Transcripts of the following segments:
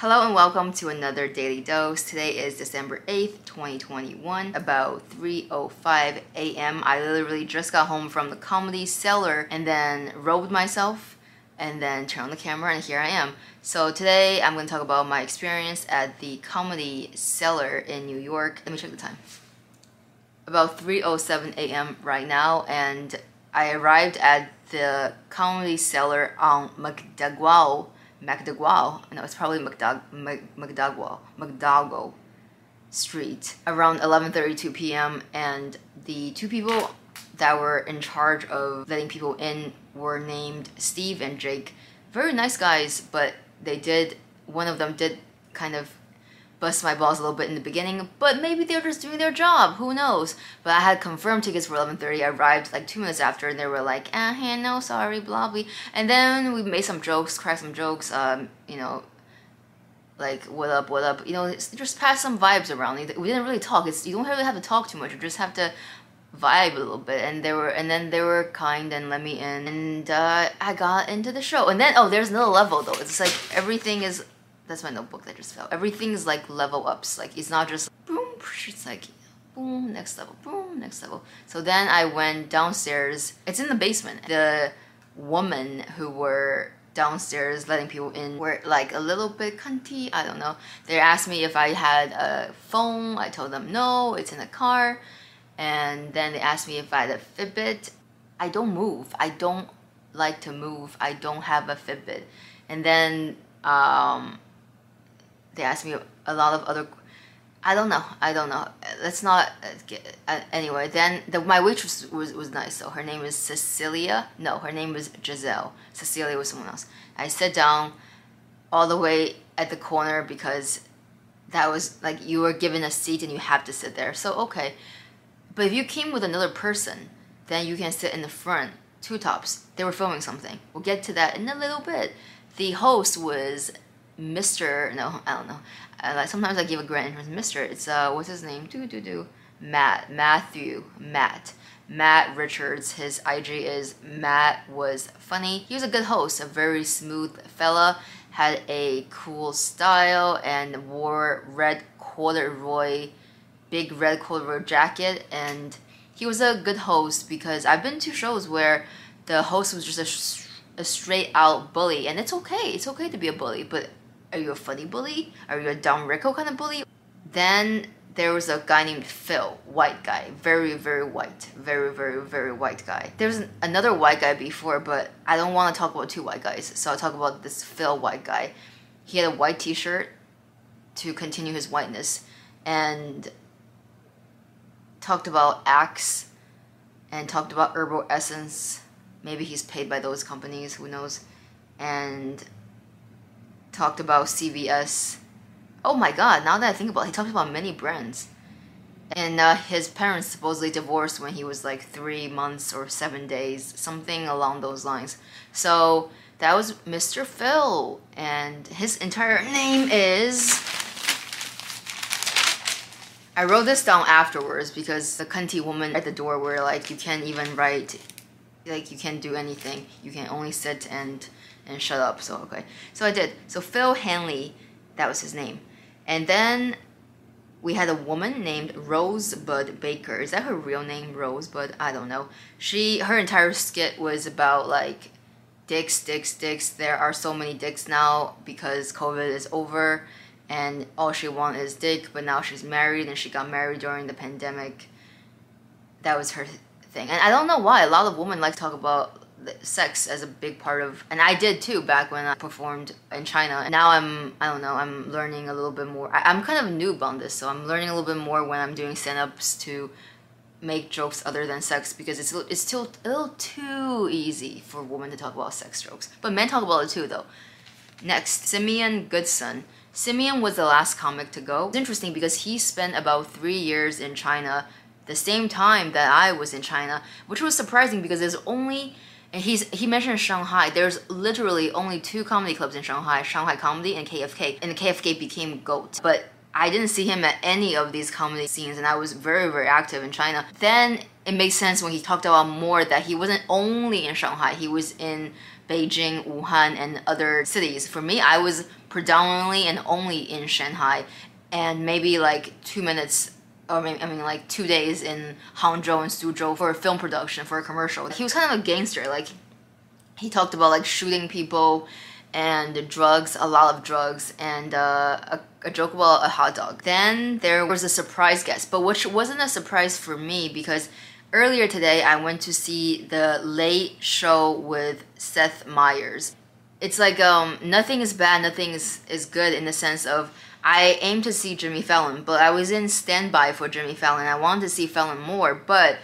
Hello and welcome to another Daily Dose. Today is December 8th, 2021, about 3.05 a.m. I literally just got home from the Comedy Cellar and then robed myself and then turned on the camera and here I am. So today I'm going to talk about my experience at the Comedy Cellar in New York. Let me check the time. About 3.07 a.m. right now and I arrived at the Comedy Cellar on MacDowell McDowell. No, it's probably McDoug McDowell McDowell Street around 11:32 p.m. And the two people that were in charge of letting people in were named Steve and Jake. Very nice guys, but they did. One of them did kind of bust my balls a little bit in the beginning, but maybe they're just doing their job. Who knows? But I had confirmed tickets for 11:30. I arrived like two minutes after, and they were like, "Ah, no, sorry, blah blah." And then we made some jokes, cracked some jokes. Um, you know, like what up, what up. You know, just pass some vibes around. We didn't really talk. It's you don't really have to talk too much. You just have to vibe a little bit and they were and then they were kind and let me in and uh, i got into the show and then oh there's another level though it's like everything is that's my notebook that just fell. Everything is like level ups. Like it's not just boom. It's like boom, next level, boom, next level. So then I went downstairs. It's in the basement. The woman who were downstairs letting people in were like a little bit cunty. I don't know. They asked me if I had a phone. I told them no, it's in the car. And then they asked me if I had a Fitbit. I don't move. I don't like to move. I don't have a Fitbit. And then um, they asked me a lot of other I don't know. I don't know. Let's not get uh, anyway. Then the, my waitress was, was nice though. Her name is Cecilia. No, her name was Giselle. Cecilia was someone else. I sat down all the way at the corner because that was like you were given a seat and you have to sit there. So okay, but if you came with another person, then you can sit in the front, two tops. They were filming something. We'll get to that in a little bit. The host was Mr. No, I don't know. Like sometimes I give a grand entrance. Mr. It's uh, what's his name? Do do do. Matt Matthew Matt Matt Richards. His IG is Matt was funny. He was a good host, a very smooth fella. Had a cool style and wore red corduroy, big red corduroy jacket. And he was a good host because I've been to shows where the host was just a, a straight out bully, and it's okay. It's okay to be a bully, but are you a funny bully? Are you a Don Rickles kind of bully? Then there was a guy named Phil, white guy, very, very white, very, very, very white guy. There was another white guy before, but I don't want to talk about two white guys, so I'll talk about this Phil white guy. He had a white t shirt to continue his whiteness and talked about Axe and talked about Herbal Essence. Maybe he's paid by those companies, who knows? And talked about CVS. Oh my god, now that I think about it, he talked about many brands. And uh, his parents supposedly divorced when he was like three months or seven days, something along those lines. So that was Mr. Phil, and his entire name is. I wrote this down afterwards because the cunty woman at the door were like, you can't even write, like, you can't do anything. You can only sit and and shut up. So okay, so I did. So Phil Hanley, that was his name, and then we had a woman named Rosebud Baker. Is that her real name, Rosebud? I don't know. She her entire skit was about like dicks, dicks, dicks. There are so many dicks now because COVID is over, and all she wants is dick. But now she's married, and she got married during the pandemic. That was her thing, and I don't know why. A lot of women like to talk about sex as a big part of and i did too back when i performed in china. And now i'm i don't know i'm learning a little bit more. I, am kind of a noob on this so i'm learning a little bit more when i'm doing stand-ups to make jokes other than sex because it's it's still a little too easy for women to talk about sex jokes. But men talk about it too though. Next simeon goodson. Simeon was the last comic to go. It's interesting because he spent about three years in china the same time that i was in china which was surprising because there's only and he's he mentioned Shanghai. There's literally only two comedy clubs in Shanghai: Shanghai Comedy and KFK. And KFK became GOAT. But I didn't see him at any of these comedy scenes, and I was very very active in China. Then it makes sense when he talked about more that he wasn't only in Shanghai. He was in Beijing, Wuhan, and other cities. For me, I was predominantly and only in Shanghai, and maybe like two minutes or maybe, I mean like two days in Hangzhou and Suzhou for a film production for a commercial. He was kind of a gangster. Like he talked about like shooting people and drugs, a lot of drugs, and uh, a, a, joke about a hot dog. Then there was a surprise guest, but which wasn't a surprise for me because earlier today I went to see the Late Show with Seth Meyers. It's like um, nothing is bad, nothing is, is good in the sense of I aimed to see Jimmy Fallon, but I was in standby for Jimmy Fallon. I wanted to see Fallon more, but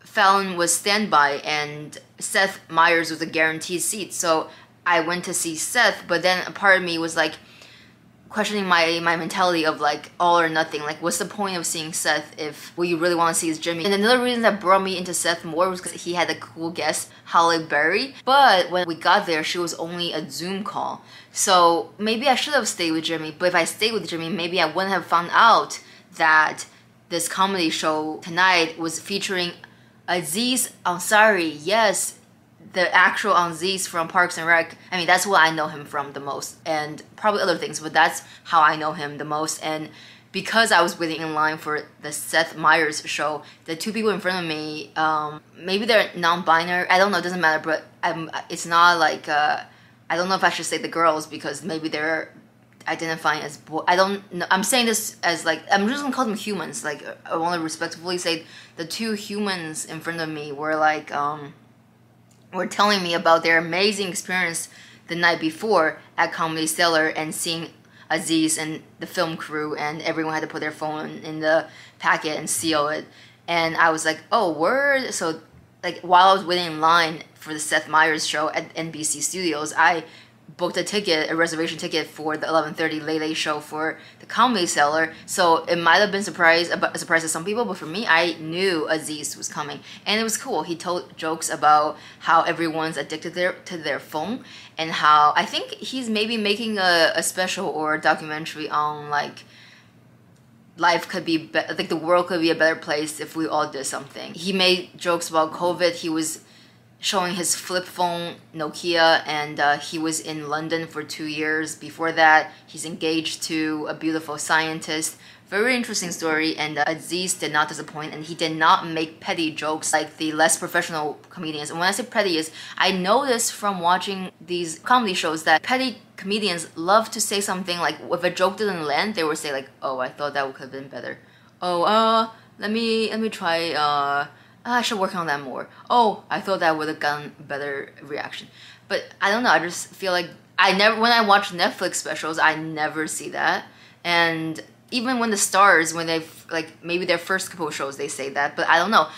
Fallon was standby and Seth Meyers was a guaranteed seat. So I went to see Seth, but then a part of me was like questioning my my mentality of like all or nothing. Like, what's the point of seeing Seth if what you really want to see is Jimmy? And another reason that brought me into Seth more was because he had a cool guest, Halle Berry. But when we got there, she was only a Zoom call. So maybe I should have stayed with Jimmy. But if I stayed with Jimmy, maybe I wouldn't have found out that this comedy show tonight was featuring Aziz Ansari. Yes, the actual Aziz from Parks and Rec. I mean, that's what I know him from the most, and probably other things, but that's how I know him the most. And because I was waiting in line for the Seth Meyers show, the two people in front of me, um, maybe they're non-binary. I don't know. It doesn't matter. But I'm, it's not like uh, I don't know if I should say the girls because maybe they're identifying as boy. I don't know. I'm saying this as like I'm just gonna call them humans. Like I want to respectfully say the two humans in front of me were like um were telling me about their amazing experience the night before at Comedy Cellar and seeing Aziz and the film crew and everyone had to put their phone in the packet and seal it. And I was like, oh, word. So, like, while I was waiting in line for the Seth Meyers show at NBC Studios, I booked a ticket, a reservation ticket for the 11:30 Late Late show for the Comedy Cellar. So it might have been surprise a surprise to some people, but for me, I knew Aziz was coming, and it was cool. He told jokes about how everyone's addicted their, to their phone, and how I think he's maybe making a, a special or a documentary on like life could be, be like the world could be a better place if we all did something. He made jokes about COVID. He was showing his flip phone Nokia, and uh, he was in London for two years. Before that, he's engaged to a beautiful scientist. Very interesting story, and uh, Aziz did not disappoint, and he did not make petty jokes like the less professional comedians. And when I say petty, is I noticed from watching these comedy shows that petty comedians love to say something like if a joke didn't land, they would say like, "Oh, I thought that could have been better." Oh, uh, let me let me try. Uh, Ah, I should work on that more. Oh, I thought that would have gotten better reaction. But I don't know. I just feel like I never when I watch Netflix specials, I never see that. And even when the stars, when they've like maybe their first couple shows, they say that. But I don't know.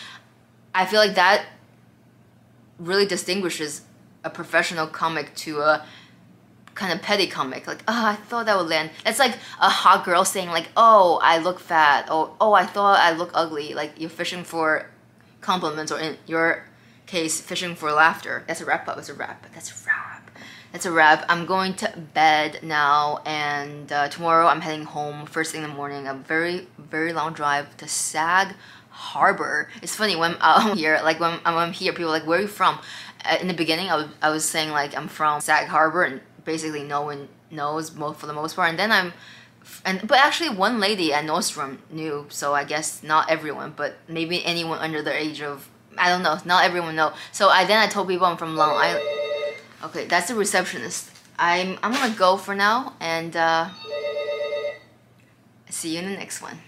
I feel like that really distinguishes a professional comic to a kind of petty comic. Like, oh, I thought that would land. It's like a hot girl saying like, oh, I look fat. Oh, oh, I thought I look ugly. Like you're fishing for compliments, or in your case, fishing for laughter. That's a wrap up. It's a wrap. That's a wrap. That's a wrap. I'm going to bed now, and uh, tomorrow I'm heading home first thing in the morning. A very, very long drive to Sag Harbor. It's funny when I'm here, like when I'm here, people are like, "Where are you from?" Uh, in the beginning, I was, I was saying like I'm from Sag Harbor, and basically no one knows most for the most part. And then I'm and but actually one lady at Nordstrom knew, so I guess not everyone, but maybe anyone under the age of I don't know, not everyone know. So I then I told people I'm from Long Island. Okay, that's the receptionist. I'm I'm gonna go for now and uh, see you in the next one.